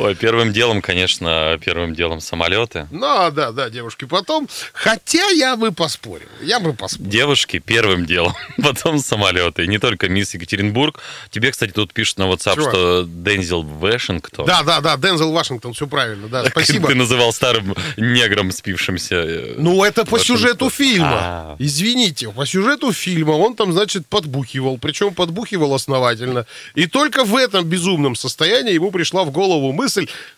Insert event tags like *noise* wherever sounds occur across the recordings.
Ой, первым делом, конечно, первым делом самолеты. Ну, да, да, девушки, потом. Хотя я бы поспорил. Я бы поспорил. Девушки первым делом, *laughs* потом самолеты. И не только мисс Екатеринбург. Тебе, кстати, тут пишут на WhatsApp, Чувак. что Дензел Вашингтон. Да, да, да, Дензел Вашингтон, все правильно, да, спасибо. Ты называл старым негром спившимся. э, Ну, это по Вашингтон. сюжету фильма. А. Извините, по сюжету фильма он там, значит, подбухивал. Причем подбухивал основательно. И только в этом безумном состоянии ему пришла в голову мысль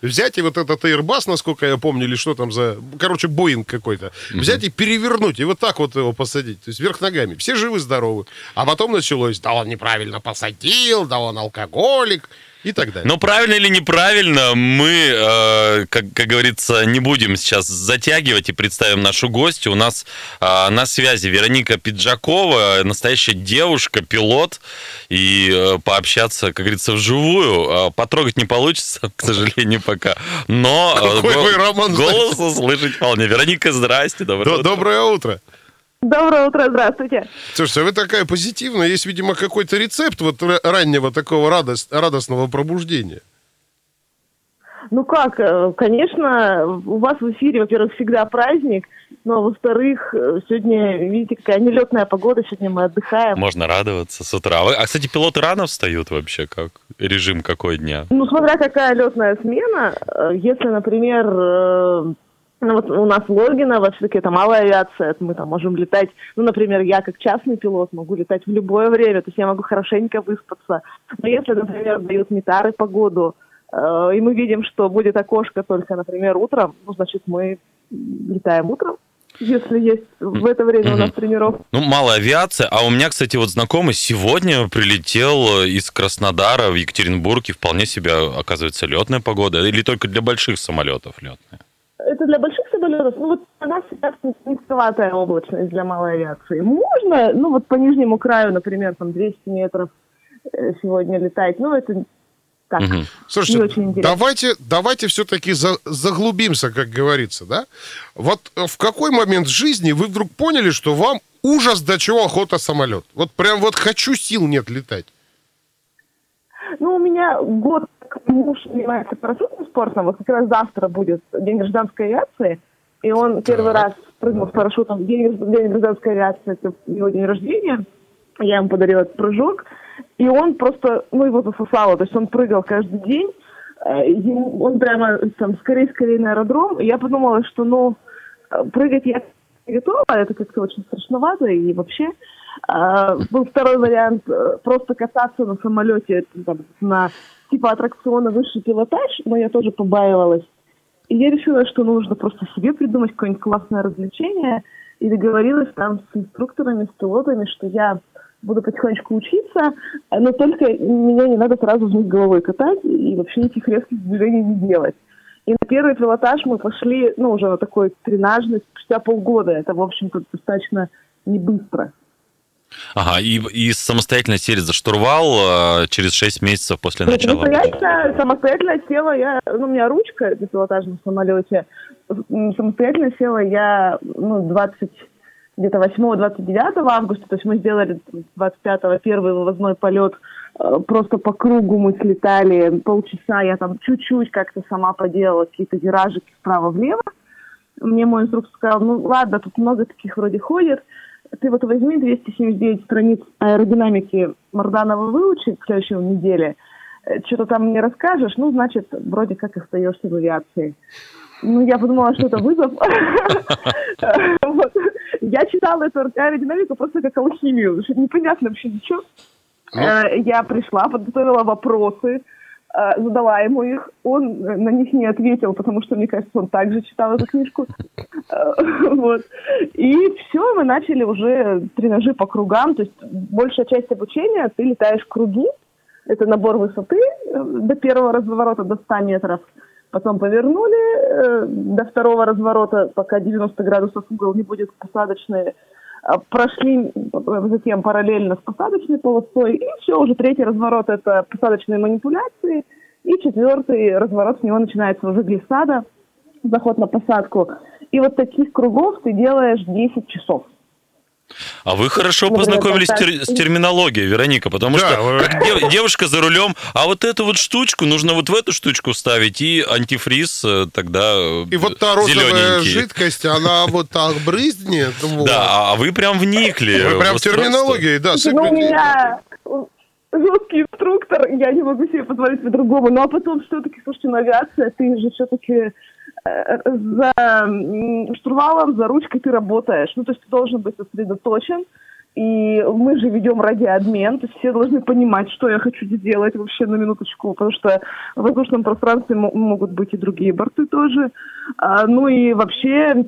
взять и вот этот Airbus, насколько я помню, или что там за... Короче, Боинг какой-то. Взять и перевернуть, и вот так вот его посадить. То есть вверх ногами. Все живы-здоровы. А потом началось, да он неправильно посадил, да он алкоголик и так далее. Но правильно или неправильно, мы, э, как, как говорится, не будем сейчас затягивать и представим нашу гостью. У нас э, на связи Вероника Пиджакова, настоящая девушка, пилот, и э, пообщаться, как говорится, вживую. Э, потрогать не получится, *laughs* к сожалению, пока. Но э, Какой го- вы, Роман, голос услышать вполне. Вероника, здрасте, доброе До- утро. Доброе утро. Доброе утро, здравствуйте. Слушайте, а вы такая позитивная. Есть, видимо, какой-то рецепт вот ра- раннего такого радост- радостного пробуждения. Ну как, э, конечно, у вас в эфире, во-первых, всегда праздник, но во-вторых, э, сегодня, видите, какая нелетная погода, сегодня мы отдыхаем. Можно радоваться с утра. А А, кстати, пилоты рано встают вообще? Как? Режим какой дня? Ну, смотря какая летная смена, э, если, например, ну, вот у нас Логиново, все-таки это малая авиация, мы там можем летать, ну, например, я как частный пилот могу летать в любое время, то есть я могу хорошенько выспаться. Но если, например, дают метары погоду, э, и мы видим, что будет окошко только, например, утром, ну, значит, мы летаем утром, если есть в это время у нас тренировка. Ну, малая авиация. А у меня, кстати, вот знакомый сегодня прилетел из Краснодара в Екатеринбург, и вполне себе, оказывается, летная погода. Или только для больших самолетов летная? Это для больших самолетов, ну вот у нас сейчас низковатая облачность для малой авиации. Можно, ну вот по нижнему краю, например, там 200 метров э, сегодня летать, ну это так, не Слушайте, очень интересно. давайте, давайте все-таки за- заглубимся, как говорится, да? Вот э, в какой момент жизни вы вдруг поняли, что вам ужас до чего охота самолет? Вот прям вот хочу, сил нет летать. Ну, у меня год как муж занимается парашютным спортом, вот как раз завтра будет День гражданской авиации, и он первый раз прыгнул с парашютом в День, День гражданской авиации, это его день рождения, я ему подарила этот прыжок, и он просто, ну, его засосало, то есть он прыгал каждый день, э, ему- он прямо там скорее-скорее на аэродром, и я подумала, что, ну, э, прыгать я не готова, это как-то очень страшновато, и вообще а, был второй вариант просто кататься на самолете там, на типа аттракциона высший пилотаж, но я тоже побаивалась. И я решила, что нужно просто себе придумать какое-нибудь классное развлечение. И договорилась там с инструкторами, с пилотами, что я буду потихонечку учиться, но только меня не надо сразу вниз головой катать и вообще этих резких движений не делать. И на первый пилотаж мы пошли, ну, уже на такой тренажный, спустя полгода. Это, в общем-то, достаточно не быстро. Ага, и, и самостоятельно сели за штурвал э, через 6 месяцев после Ну, начала. самостоятельно, самостоятельно села я, ну, у меня ручка на пилотажном самолете, самостоятельно села я, ну, 20, где-то 8-29 августа, то есть мы сделали 25-го первый вывозной полет, э, просто по кругу мы слетали, полчаса я там чуть-чуть как-то сама поделала какие-то виражики вправо-влево. Мне мой инструктор сказал, ну ладно, тут много таких вроде ходит, ты вот возьми 279 страниц аэродинамики Марданова выучи к следующей неделе, Э, что-то там мне расскажешь, ну, значит, вроде как остаешься в авиации. Ну, я подумала, что это вызов. *laughs* Я читала эту аэродинамику просто как алхимию, непонятно вообще ничего. Э, Я пришла, подготовила вопросы, задала ему их. Он э, на них не ответил, потому что, мне кажется, он также читал эту книжку. Э, Вот. И все, мы начали уже тренажи по кругам. То есть большая часть обучения, ты летаешь круги. Это набор высоты э, до первого разворота до 100 метров. Потом повернули э, до второго разворота, пока 90 градусов угол не будет посадочный. А, прошли затем параллельно с посадочной полосой, и все, уже третий разворот – это посадочные манипуляции, и четвертый разворот с него начинается уже глиссада, заход на посадку. И вот таких кругов ты делаешь 10 часов. А вы хорошо ну, познакомились тер- с терминологией, Вероника, потому да, что вы... как дев- девушка за рулем, а вот эту вот штучку нужно вот в эту штучку вставить, и антифриз э, тогда И вот та розовая жидкость, она вот так брызнет. Да, а вы прям вникли. Вы прям в терминологии, да. Ну, у меня жесткий инструктор, я не могу себе позволить по-другому. Ну, а потом все-таки, слушайте, ну, авиация, ты же все-таки за штурвалом, за ручкой ты работаешь. Ну, то есть ты должен быть сосредоточен. И мы же ведем радиообмен, то есть все должны понимать, что я хочу сделать вообще на минуточку, потому что в воздушном пространстве могут быть и другие борты тоже. А, ну и вообще,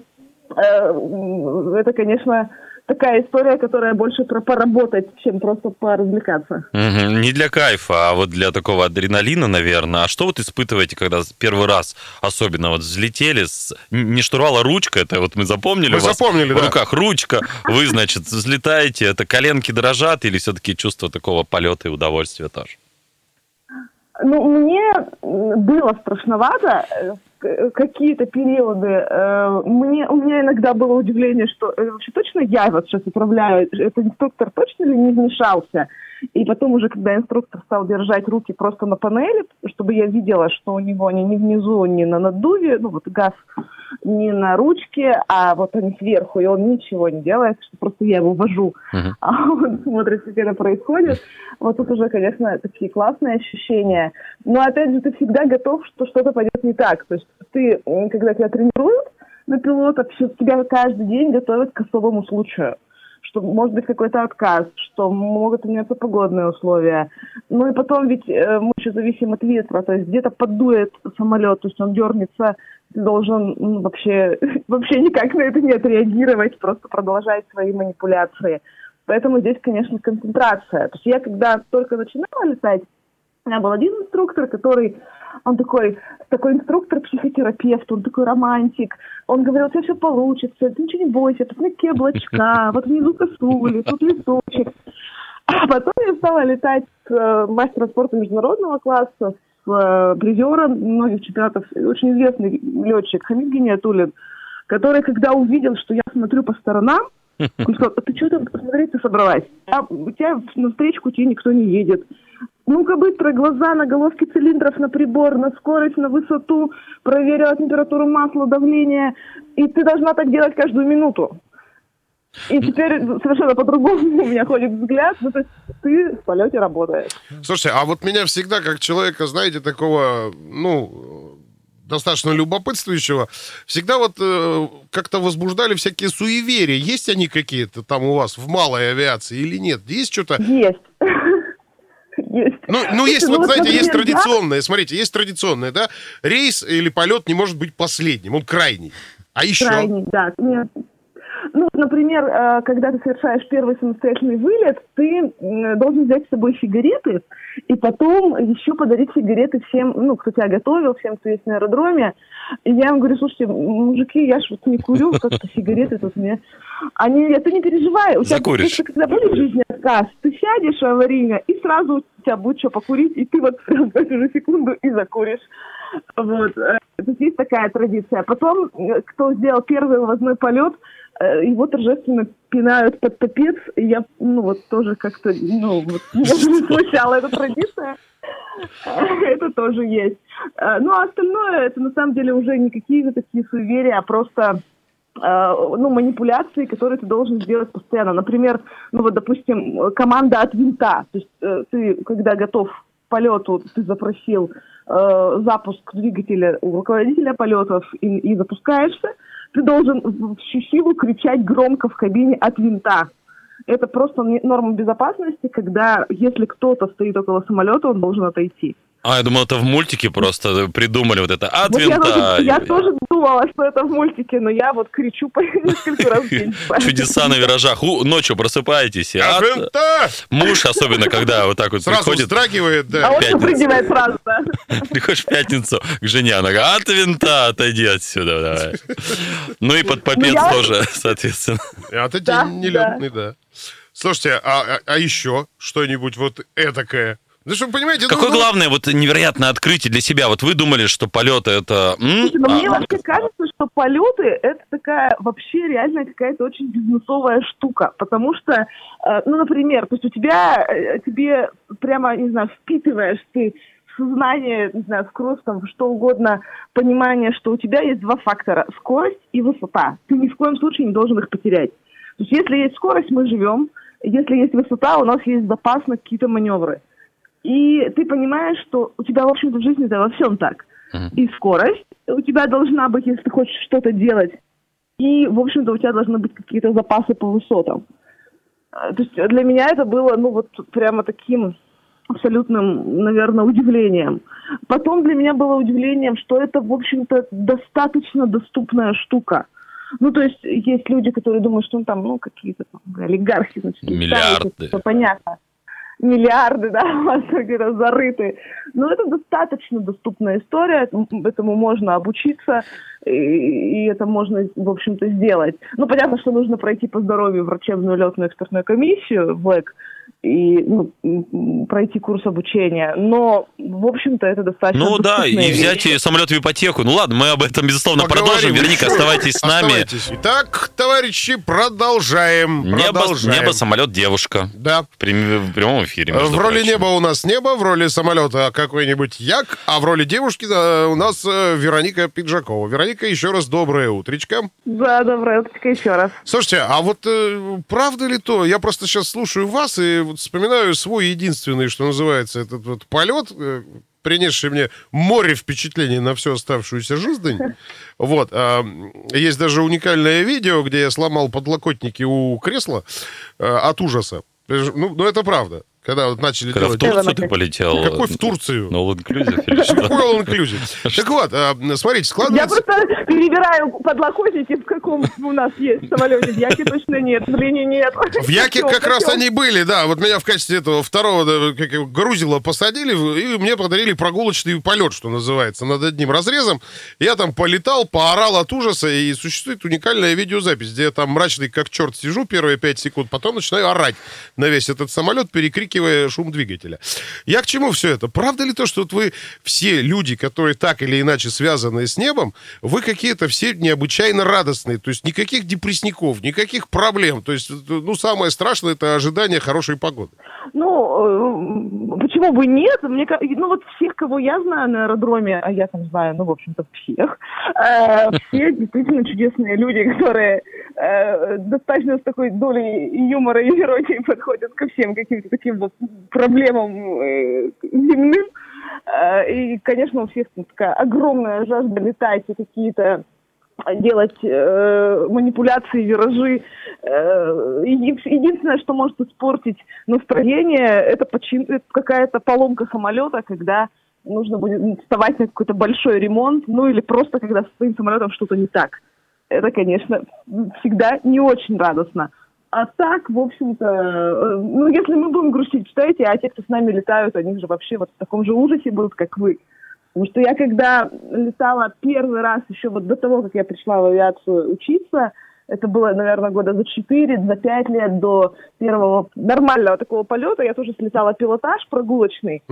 э, это, конечно, такая история, которая больше про поработать, чем просто поразвлекаться. Угу. Не для кайфа, а вот для такого адреналина, наверное. А что вот испытываете, когда первый раз особенно вот взлетели с... Не штурвал, а ручка, это вот мы запомнили мы вас запомнили, в да. руках ручка, вы, значит, взлетаете, это коленки дрожат или все-таки чувство такого полета и удовольствия тоже? Ну, мне было страшновато э, какие-то периоды. Э, мне, у меня иногда было удивление, что э, вообще точно я вот сейчас управляю, этот инструктор точно ли не вмешался? И потом уже, когда инструктор стал держать руки просто на панели, чтобы я видела, что у него они не внизу, не на наддуве, ну вот газ не на ручке, а вот они сверху, и он ничего не делает, что просто я его вожу, uh-huh. *laughs* а он смотрит, что это происходит. Вот тут уже, конечно, такие классные ощущения. Но опять же, ты всегда готов, что что-то пойдет не так. То есть ты, когда тебя тренируют на пилотов, тебя каждый день готовят к особому случаю что может быть какой-то отказ, что могут меняться погодные условия. Ну и потом ведь э, мы еще зависим от ветра, то есть где-то подует самолет, то есть он дернется, должен ну, вообще, *laughs* вообще никак на это не отреагировать, просто продолжать свои манипуляции. Поэтому здесь, конечно, концентрация. То есть я когда только начинала летать, у меня был один инструктор, который он такой, такой инструктор-психотерапевт, он такой романтик. Он говорил, у тебя все получится, ты ничего не бойся, тут такие облачка, *laughs* вот внизу косули, тут листочек. А потом я стала летать с э, мастером спорта международного класса, э, призером многих чемпионатов, очень известный летчик Хамид Гениатулин, который, когда увидел, что я смотрю по сторонам, *laughs* он сказал, а ты что там посмотреть ты собралась? А у тебя на встречку тебе никто не едет. Ну-ка быстро, глаза на головке цилиндров, на прибор, на скорость, на высоту, проверила температуру масла, давление. И ты должна так делать каждую минуту. И теперь совершенно по-другому *laughs* у меня ходит взгляд, ну, то есть ты в полете работаешь. Слушайте, а вот меня всегда, как человека, знаете, такого, ну, достаточно любопытствующего, всегда вот э, как-то возбуждали всякие суеверия. Есть они какие-то там у вас в малой авиации или нет? Есть что-то? Есть. *laughs* Есть. Ну, ну есть, ну, вот, знаете, например, есть традиционное, я... смотрите, есть традиционное, да, рейс или полет не может быть последним, он крайний. А еще? Крайний, да. Нет, ну, например, э, когда ты совершаешь первый самостоятельный вылет, ты должен взять с собой сигареты и потом еще подарить сигареты всем, ну, кто тебя готовил, всем, кто есть на аэродроме. И я им говорю, слушайте, мужики, я ж вот не курю, как-то сигареты тут мне... Они говорят, ты не переживай, у тебя Закуришь. просто, когда будет в жизни отказ, ты сядешь аварийно, и сразу у тебя будет что покурить, и ты вот в эту же секунду и закуришь. Вот. Э, то есть такая традиция. Потом, э, кто сделал первый вывозной полет, Э, его торжественно пинают под топец, и я, ну, вот тоже как-то, ну, вот, *laughs* меня смущала эта традиция. *laughs* Это тоже есть. Ну, а остальное, это на самом деле уже не какие-то такие суеверия, а просто ну, манипуляции, которые ты должен сделать постоянно. Например, ну вот, допустим, команда от винта. То есть ты, когда готов к полету, ты запросил э, запуск двигателя у руководителя полетов и, и запускаешься, ты должен всю силу кричать громко в кабине от винта. Это просто норма безопасности, когда если кто-то стоит около самолета, он должен отойти. А, я думал, это в мультике просто придумали вот это от Вот я, винта. тоже- я тоже думала, что это в мультике, но я вот кричу по *laughs* несколько раз в день. Чудеса на виражах. У, ночью просыпаетесь. А от- винта! Муж, особенно, когда вот так вот Сразу приходит, А да. он пятница. запрыгивает сразу, да. приходишь в пятницу к жене, она говорит, от винта, отойди отсюда, давай. Ну и под попец я- тоже, *laughs* соответственно. А ты нелетный, да. Слушайте, а, а- а еще что-нибудь вот этакое? Ну, что вы понимаете, ну, Какое ну, главное вот невероятное открытие для себя? Вот вы думали, что полеты это... м, Слушай, но мне а- вообще кажется, что полеты это такая вообще реально какая-то очень бизнесовая штука, потому что, э, ну, например, то есть у тебя э, тебе прямо, не знаю, впитываешь ты сознание, не знаю, в кровь, там, что угодно, понимание, что у тебя есть два фактора – скорость и высота. Ты ни в коем случае не должен их потерять. То есть если есть скорость, мы живем, если есть высота, у нас есть запас на какие-то маневры. И ты понимаешь, что у тебя, в общем-то, в жизни-то во всем так. И скорость у тебя должна быть, если ты хочешь что-то делать. И, в общем-то, у тебя должны быть какие-то запасы по высотам. А, То есть для меня это было, ну, вот прямо таким абсолютным, наверное, удивлением. Потом для меня было удивлением, что это, в общем-то, достаточно доступная штука. Ну, то есть есть люди, которые думают, что ну, там, ну, какие-то там, олигархи, значит, Миллиарды. ставят, это понятно. Миллиарды, да, *laughs* где-то зарыты. Но это достаточно доступная история, этому можно обучиться, и, и это можно, в общем-то, сделать. Ну, понятно, что нужно пройти по здоровью врачебную летную экспертную комиссию, ВЭК, и ну, пройти курс обучения, но, в общем-то, это достаточно Ну да, и доступная взять самолет в ипотеку. Ну ладно, мы об этом, безусловно, Поговорим продолжим. Вероника, оставайтесь с нами. Оставайтесь. Итак, товарищи, продолжаем. Небо, продолжаем. небо, самолет, девушка. Да. В прям- в прямом эфире. В роли прочим. неба у нас небо, в роли самолета какой-нибудь як, а в роли девушки э, у нас э, Вероника Пиджакова. Вероника, еще раз доброе утречко. Да, доброе утро еще раз. Слушайте, а вот э, правда ли то? Я просто сейчас слушаю вас и вот вспоминаю свой единственный, что называется, этот вот полет, э, принесший мне море впечатлений на всю оставшуюся жизнь. *laughs* Вот. а, есть даже уникальное видео, где я сломал подлокотники у кресла э, от ужаса. Ну, ну, это правда. Когда вот начали Когда в делать... Турцию ты полетел. Какой в Турцию? На All Inclusive или что? Какой all inclusive? *laughs* Так вот, а, смотрите, Я складывается... просто перебираю подлокотники, в каком у нас есть самолете. В Яке точно нет, в Лине нет. В Яке как раз они были, да. Вот меня в качестве этого второго грузила посадили, и мне подарили прогулочный полет, что называется, над одним разрезом. Я там полетал, поорал от ужаса, и существует уникальная видеозапись, где я там мрачный как черт сижу первые пять секунд, потом начинаю орать на весь этот самолет, перекрикивая шум двигателя. Я к чему все это? Правда ли то, что вот вы все люди, которые так или иначе связаны с небом, вы какие-то все необычайно радостные, то есть никаких депрессников, никаких проблем, то есть, ну, самое страшное это ожидание хорошей погоды. Ну, э, почему бы нет? Мне, ну, вот всех, кого я знаю на аэродроме, а я там знаю, ну, в общем-то, всех, э, все *laughs* действительно чудесные люди, которые э, достаточно с такой долей юмора и иронии подходят ко всем каким-то таким вот проблемам э, земным. Э, и, конечно, у всех такая огромная жажда летать и какие-то делать э, манипуляции, виражи. Э, еди- единственное, что может испортить настроение, это, это какая-то поломка самолета, когда нужно будет вставать на какой-то большой ремонт, ну или просто когда с твоим самолетом что-то не так. Это, конечно, всегда не очень радостно. А так, в общем-то, э, ну, если мы будем грустить, представляете, а те, кто с нами летают, они же вообще вот в таком же ужасе будут, как вы. Потому что я когда летала первый раз, еще вот до того, как я пришла в авиацию учиться, это было, наверное, года за 4, за 5 лет до первого нормального такого полета, я тоже слетала пилотаж прогулочный,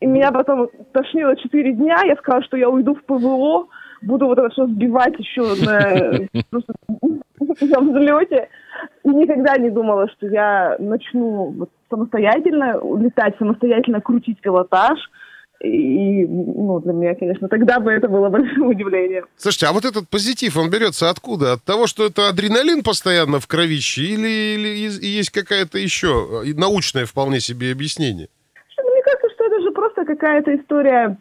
и меня потом тошнило 4 дня, я сказала, что я уйду в ПВО, буду вот это все сбивать еще на, *laughs* просто *laughs* на взлете. И никогда не думала, что я начну вот самостоятельно летать, самостоятельно крутить пилотаж. И, ну, для меня, конечно, тогда бы это было *laughs* большим удивлением. Слушайте, а вот этот позитив, он берется откуда? От того, что это адреналин постоянно в кровище, или, или есть- какая-то еще э, научное вполне себе объяснение? Ну, Мне кажется, что это же просто какая-то история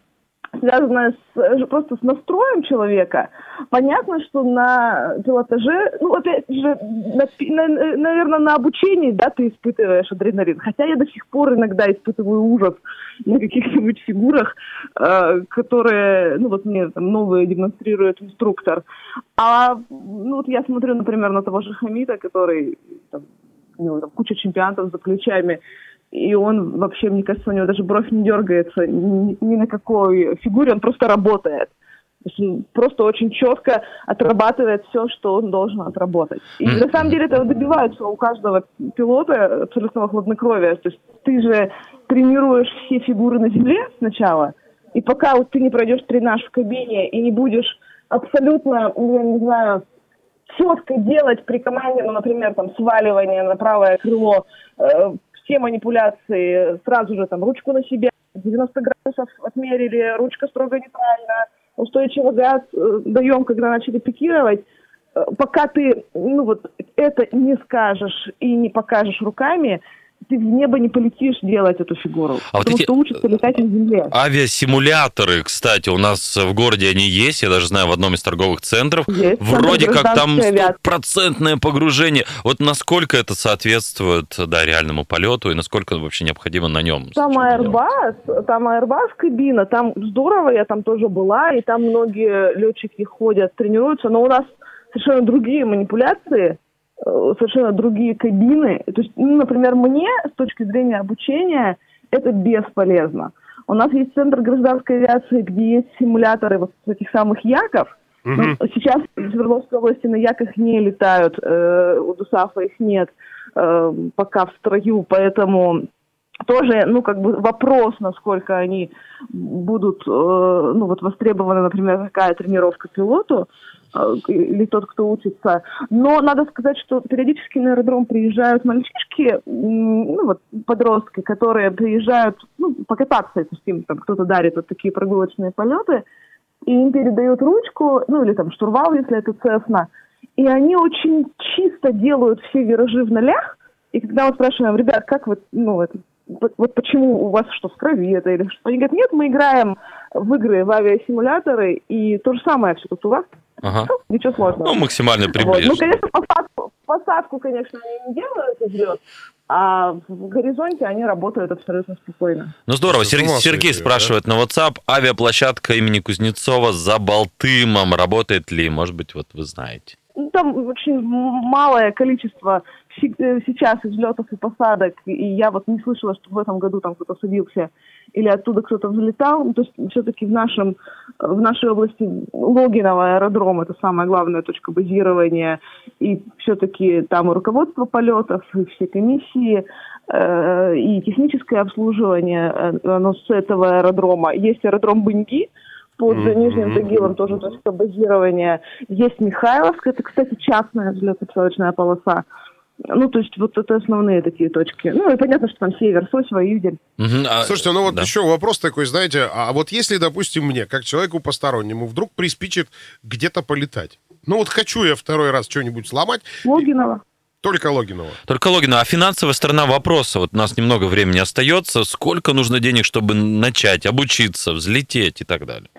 связанное с, э, просто с настроем человека. Понятно, что на пилотаже, ну, опять же, на, на, наверное, на обучении, да, ты испытываешь адреналин. Хотя я до сих пор иногда испытываю ужас на каких-нибудь фигурах, э, которые, ну, вот мне там новые демонстрирует инструктор. А, ну, вот я смотрю, например, на того же Хамита, который, там, у него там куча чемпионатов за ключами, и он вообще, мне кажется, у него даже бровь не дергается ни, ни на какой фигуре, он просто работает. То есть он просто очень четко отрабатывает все, что он должен отработать. И на самом деле этого добиваются у каждого пилота абсолютного хладнокровия. То есть ты же тренируешь все фигуры на земле сначала, и пока вот ты не пройдешь тренаж в кабине и не будешь абсолютно, ну, я не знаю, четко делать при команде, ну, например, там, сваливание на правое крыло, э, все манипуляции сразу же там ручку на себя, 90 градусов отмерили, ручка строго нейтральна, устойчивый газ э, даем, когда начали пикировать. Э, пока ты ну вот это не скажешь и не покажешь руками, ты в небо не полетишь делать эту фигуру. А вот потому эти что учатся летать на земле. Авиасимуляторы, кстати, у нас в городе они есть, я даже знаю, в одном из торговых центров. Есть, Вроде как там стопроцентное погружение. Вот насколько это соответствует да, реальному полету и насколько вообще необходимо на нем? Там Airbus, там Airbus кабина, там здорово, я там тоже была, и там многие летчики ходят, тренируются, но у нас совершенно другие манипуляции, совершенно другие кабины. То есть, ну, например, мне с точки зрения обучения это бесполезно. У нас есть центр гражданской авиации, где есть симуляторы вот таких самых яков. Но сейчас в Свердловской области на яках не летают, э, у ДУСАФа их нет э, пока в строю, поэтому тоже, ну, как бы вопрос, насколько они будут, э, ну, вот востребованы, например, какая тренировка пилоту э, или тот, кто учится. Но надо сказать, что периодически на аэродром приезжают мальчишки, ну, вот подростки, которые приезжают, ну, покататься, есть им там кто-то дарит вот такие прогулочные полеты, и им передают ручку, ну, или там штурвал, если это Цесна, и они очень чисто делают все виражи в нолях, и когда мы спрашиваем, ребят, как вы, ну, вот, вот почему у вас что, в крови это или что? Они говорят, нет, мы играем в игры, в авиасимуляторы, и то же самое все тут у вас. Ага. Ну, ничего сложного. Ну, максимально Вот. приближенно. Ну, конечно, посадку, посадку, конечно, они не делают взлет, а в горизонте они работают абсолютно спокойно. Ну здорово. Сер- Сергей сойти, спрашивает на WhatsApp, авиаплощадка имени Кузнецова за Балтымом работает ли? Может быть, вот вы знаете. Ну, Там очень малое количество сейчас взлетов и посадок, и я вот не слышала, что в этом году там кто-то садился или оттуда кто-то взлетал. Ну, То есть все-таки в нашем в нашей области Логиново аэродром это самая главная точка базирования, и все-таки там и руководство полетов, и все комиссии, э, и техническое обслуживание, э, оно с этого аэродрома. Есть аэродром Быньги, под Мгм. Нижним Тагилом тоже точка базирования. Есть Михайловск, это, кстати, частная взлетно-посадочная полоса. Ну, то есть вот это основные такие точки. Ну, и понятно, что там Север, Сосева, Юдель. Мгм, а- Слушайте, ну вот да. еще вопрос такой, знаете, а вот если, допустим, мне, как человеку постороннему, вдруг приспичит где-то полетать, ну вот хочу я второй раз что-нибудь сломать, Логинова. только Логинова. Только Логина, а финансовая сторона вопроса, вот у нас немного времени остается, сколько нужно денег, чтобы начать, обучиться, взлететь и так далее?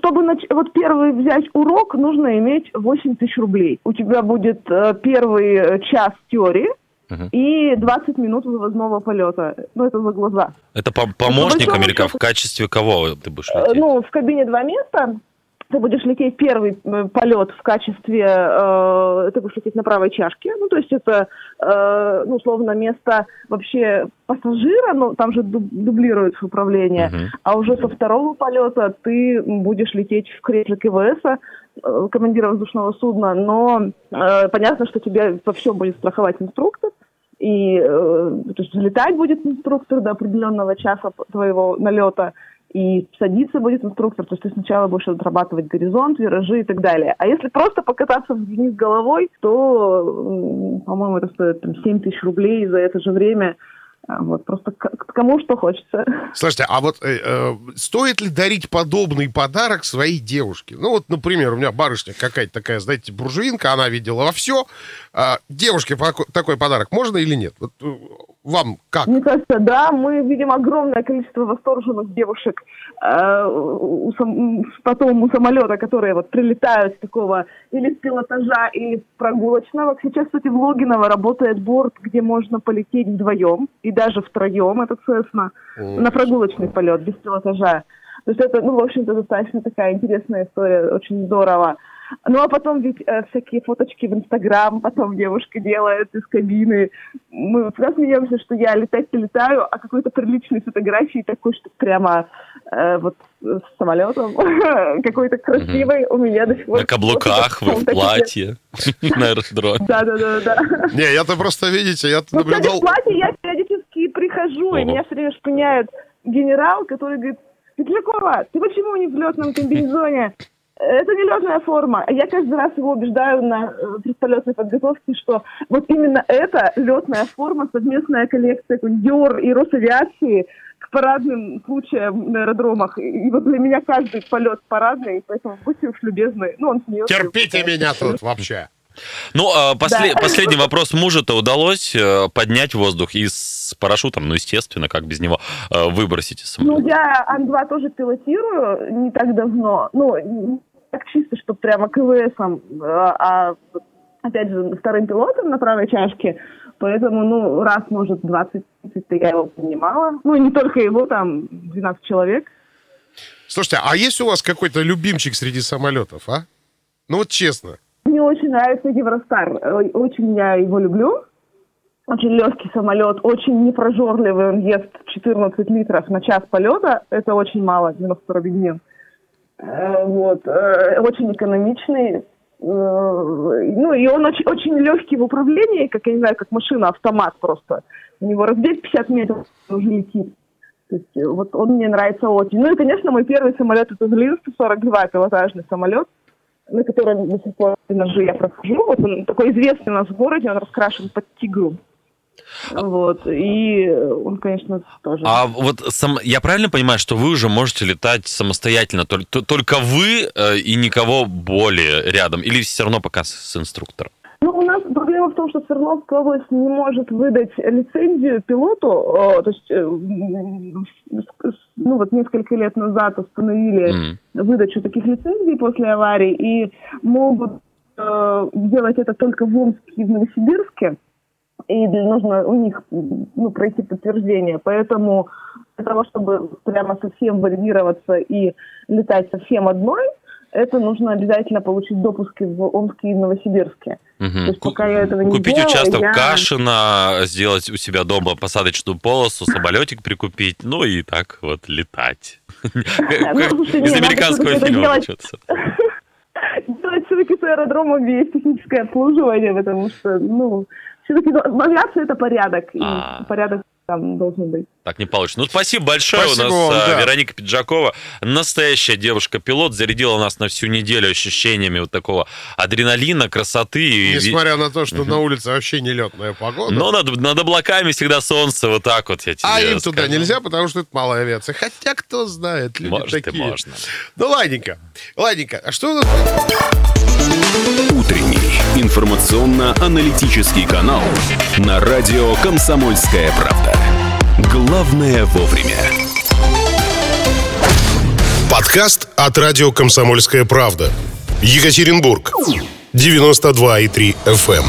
Чтобы нач- вот первый взять урок, нужно иметь 8 тысяч рублей. У тебя будет э, первый э, час теории Мгм. и 20 минут вывозного полета. Ну, это за глаза. Это по- помощник Америка в качестве кого ты будешь Э, лететь? Ну, в кабине два места. Ты будешь лететь первый э, полет в качестве, э, ты будешь лететь на правой чашке, ну, то есть это, э, ну, условно, место вообще пассажира, но там же дуб- дублируется управление, Мгм. а уже со второго полета ты будешь лететь в кресле КВС, э, командира воздушного судна, но э, понятно, что тебя во всем будет страховать инструктор, и э, то есть залетать будет инструктор до определенного часа твоего налета, и садиться будет инструктор, то есть ты сначала будешь отрабатывать горизонт, виражи и так далее. А если просто покататься вниз головой, то, по-моему, это стоит там, 7 тысяч рублей за это же время. А, Вот, просто к- кому что хочется. Слушайте, а вот э, э, стоит ли дарить подобный подарок своей девушке? Ну вот, например, у меня барышня какая-то такая, знаете, буржуинка, она видела во все. Девушке поко- такой подарок можно или нет? Вот, э, Вам как? Мне кажется, да, мы видим огромное количество восторженных девушек э, у сам- потом у самолета, которые вот прилетают с такого или с пилотажа, или с прогулочного. Сейчас, кстати, в Логиново работает борт, где можно полететь вдвоем и даже втроем, это Цесна, на прогулочный полет без пилотажа. То есть это, ну, в общем-то, достаточно такая интересная история, очень здорово. Ну, а потом ведь э, всякие фоточки в Инстаграм, потом девушка делает из кабины. Мы всегда смеемся, что я летать-то летаю, а какой-то приличной фотографии такой, что прямо э, вот с самолетом *laughs* какой-то красивый у меня до сих пор. На каблуках, вы в платье, *laughs* на аэродроме. Да-да-да. да. Не, я-то просто, видите, я Ну, кстати, в наблюдал... платье я периодически прихожу, и меня все время шпыняет генерал, который говорит, Петлякова, ты почему не в летном комбинезоне? Это не летная форма. Я каждый раз его убеждаю на э, предполетной подготовке, что вот именно это летная форма, совместная коллекция Диор и Росавиации к парадным случаям на аэродромах. И вот для меня каждый полет парадный, поэтому будьте уж любезны. Ну, он смеется. Терпите меня тут вообще. Ну, а после- Да. последний вопрос. Мужа-то удалось э, поднять в воздух и с парашютом, ну, естественно, как без него, э, выбросить из Ну, самолета? я Ан-2 тоже пилотирую не так давно. Ну, так чисто, что прямо КВСом, э, а опять же, вторым пилотом на правой чашке. Поэтому, ну, раз, может, 20 30 я его поднимала. Ну, и не только его, там 12 человек. Слушайте, а есть у вас какой-то любимчик среди самолетов, а? Ну вот честно. Мне очень нравится Евростар. Очень я его люблю. Очень легкий самолет, очень непрожорливый. Он ест 14 литров на час полета. Это очень мало, 92 бензин. Э, Вот. э, Очень экономичный. Э, Ну, и он очень, очень легкий в управлении, как, я не знаю, как машина, автомат просто. У него разбег 50 метров, уже летит. То есть, вот он мне нравится очень. Ну и, конечно, мой первый самолет это Злин 142 пилотажный самолет на котором до сих пор я прохожу. Вот он такой известный у нас в городе, он раскрашен под тигру. Вот. И он, конечно, тоже. А вот сам, я правильно понимаю, что вы уже можете летать самостоятельно, тол- т- только вы э, и никого более рядом, или все равно пока с, инструктором? Ну, у нас проблема в том, что Свердловская область не может выдать лицензию пилоту. э, То есть, э, ну вот несколько лет назад установили Мгм. выдачу таких лицензий после аварии и могут делать это только в Омске и в Новосибирске. И нужно у них ну, пройти подтверждение. Поэтому для того, чтобы прямо совсем валидироваться и летать совсем одной, это нужно обязательно получить допуски в Омске и Новосибирске. Мгм. То есть пока я этого не Купить делала, участок я- Кашина, сделать у себя дома посадочную полосу, самолетик прикупить, ну и так вот летать. Ну, Из американского фильма *laughs* делать. все-таки с аэродромом есть техническое обслуживание, потому что, ну, все-таки в авиации это порядок, и А. порядок там должен быть. Так не получится. Ну, спасибо большое. Спасибо у нас вам, а, да. Вероника Пиджакова, настоящая девушка-пилот, зарядила нас на всю неделю ощущениями вот такого адреналина, красоты. и Несмотря на то, что на улице вообще нелетная погода. Но над, над облаками всегда солнце, вот так вот я тебе а им туда нельзя, потому что это малая авиация. Хотя, кто знает, люди Может и такие. можно. Ну, ладненько. Ладненько. А что у нас... Утренний информационно-аналитический канал на радио «Комсомольская правда». Главное вовремя. Подкаст от радио «Комсомольская правда». Екатеринбург. 92,3 FM.